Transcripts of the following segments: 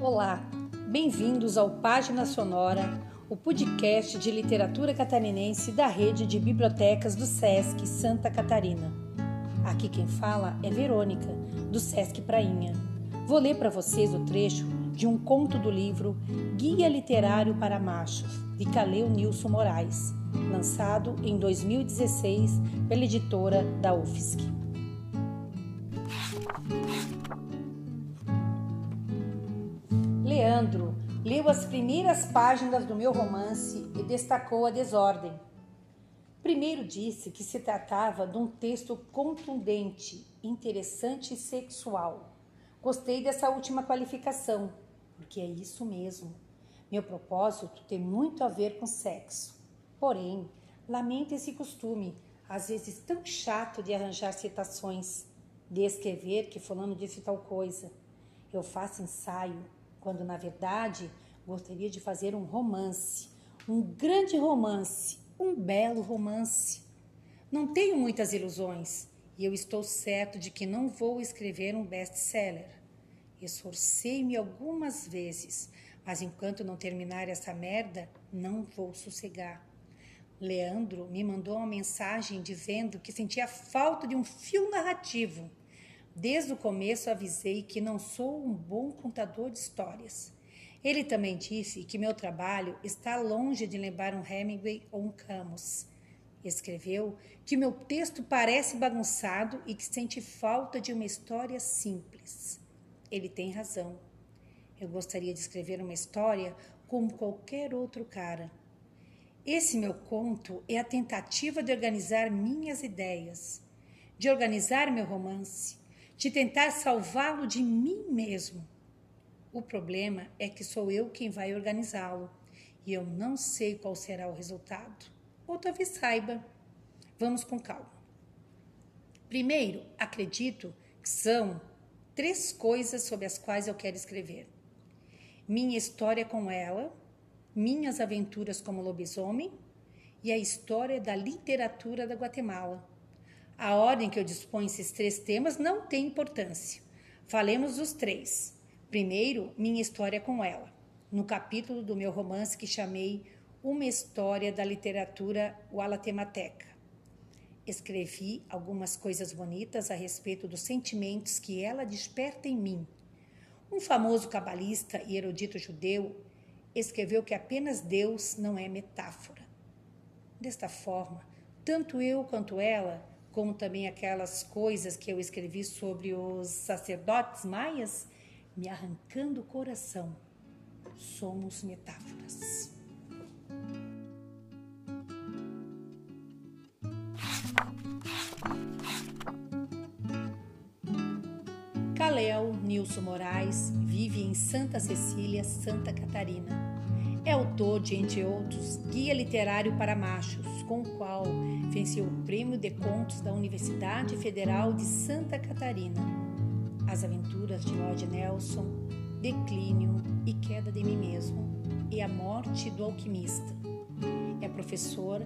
Olá, bem-vindos ao Página Sonora, o podcast de literatura catarinense da rede de bibliotecas do SESC Santa Catarina. Aqui quem fala é Verônica, do SESC Prainha. Vou ler para vocês o trecho de um conto do livro Guia Literário para Machos, de Caleu Nilson Moraes, lançado em 2016 pela editora da UFSC. Leandro leu as primeiras páginas do meu romance e destacou a desordem. Primeiro disse que se tratava de um texto contundente, interessante e sexual. Gostei dessa última qualificação, porque é isso mesmo. Meu propósito tem muito a ver com sexo. Porém, lamento esse costume, às vezes tão chato de arranjar citações, de escrever que fulano disse tal coisa. Eu faço ensaio, quando na verdade gostaria de fazer um romance, um grande romance, um belo romance. Não tenho muitas ilusões e eu estou certo de que não vou escrever um best-seller. Esforcei-me algumas vezes, mas enquanto não terminar essa merda, não vou sossegar. Leandro me mandou uma mensagem dizendo que sentia falta de um fio narrativo Desde o começo avisei que não sou um bom contador de histórias. Ele também disse que meu trabalho está longe de lembrar um Hemingway ou um Camus. Escreveu que meu texto parece bagunçado e que sente falta de uma história simples. Ele tem razão. Eu gostaria de escrever uma história como qualquer outro cara. Esse meu conto é a tentativa de organizar minhas ideias, de organizar meu romance, de tentar salvá-lo de mim mesmo. O problema é que sou eu quem vai organizá-lo e eu não sei qual será o resultado. Ou talvez saiba. Vamos com calma. Primeiro, acredito que são três coisas sobre as quais eu quero escrever: minha história com ela, minhas aventuras como lobisomem e a história da literatura da Guatemala a ordem que eu disponho esses três temas não tem importância. Falemos dos três. Primeiro, minha história com ela, no capítulo do meu romance que chamei Uma História da Literatura Gualatemateca. Escrevi algumas coisas bonitas a respeito dos sentimentos que ela desperta em mim. Um famoso cabalista e erudito judeu escreveu que apenas Deus não é metáfora. Desta forma, tanto eu quanto ela como também aquelas coisas que eu escrevi sobre os sacerdotes maias, me arrancando o coração. Somos metáforas. Calel Nilson Moraes vive em Santa Cecília, Santa Catarina é autor de, entre outros, Guia Literário para Machos, com o qual venceu o Prêmio de Contos da Universidade Federal de Santa Catarina. As Aventuras de Lord Nelson, Declínio e Queda de Mim Mesmo e A Morte do Alquimista. É professor,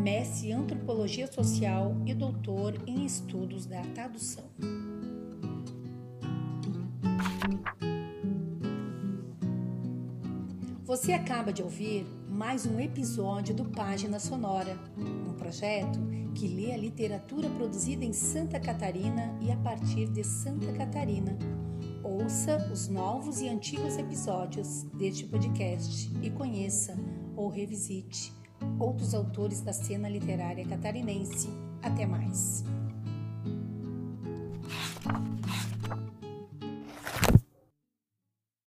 mestre em Antropologia Social e doutor em Estudos da Tradução. Você acaba de ouvir mais um episódio do Página Sonora, um projeto que lê a literatura produzida em Santa Catarina e a partir de Santa Catarina. Ouça os novos e antigos episódios deste podcast e conheça ou revisite outros autores da cena literária catarinense. Até mais!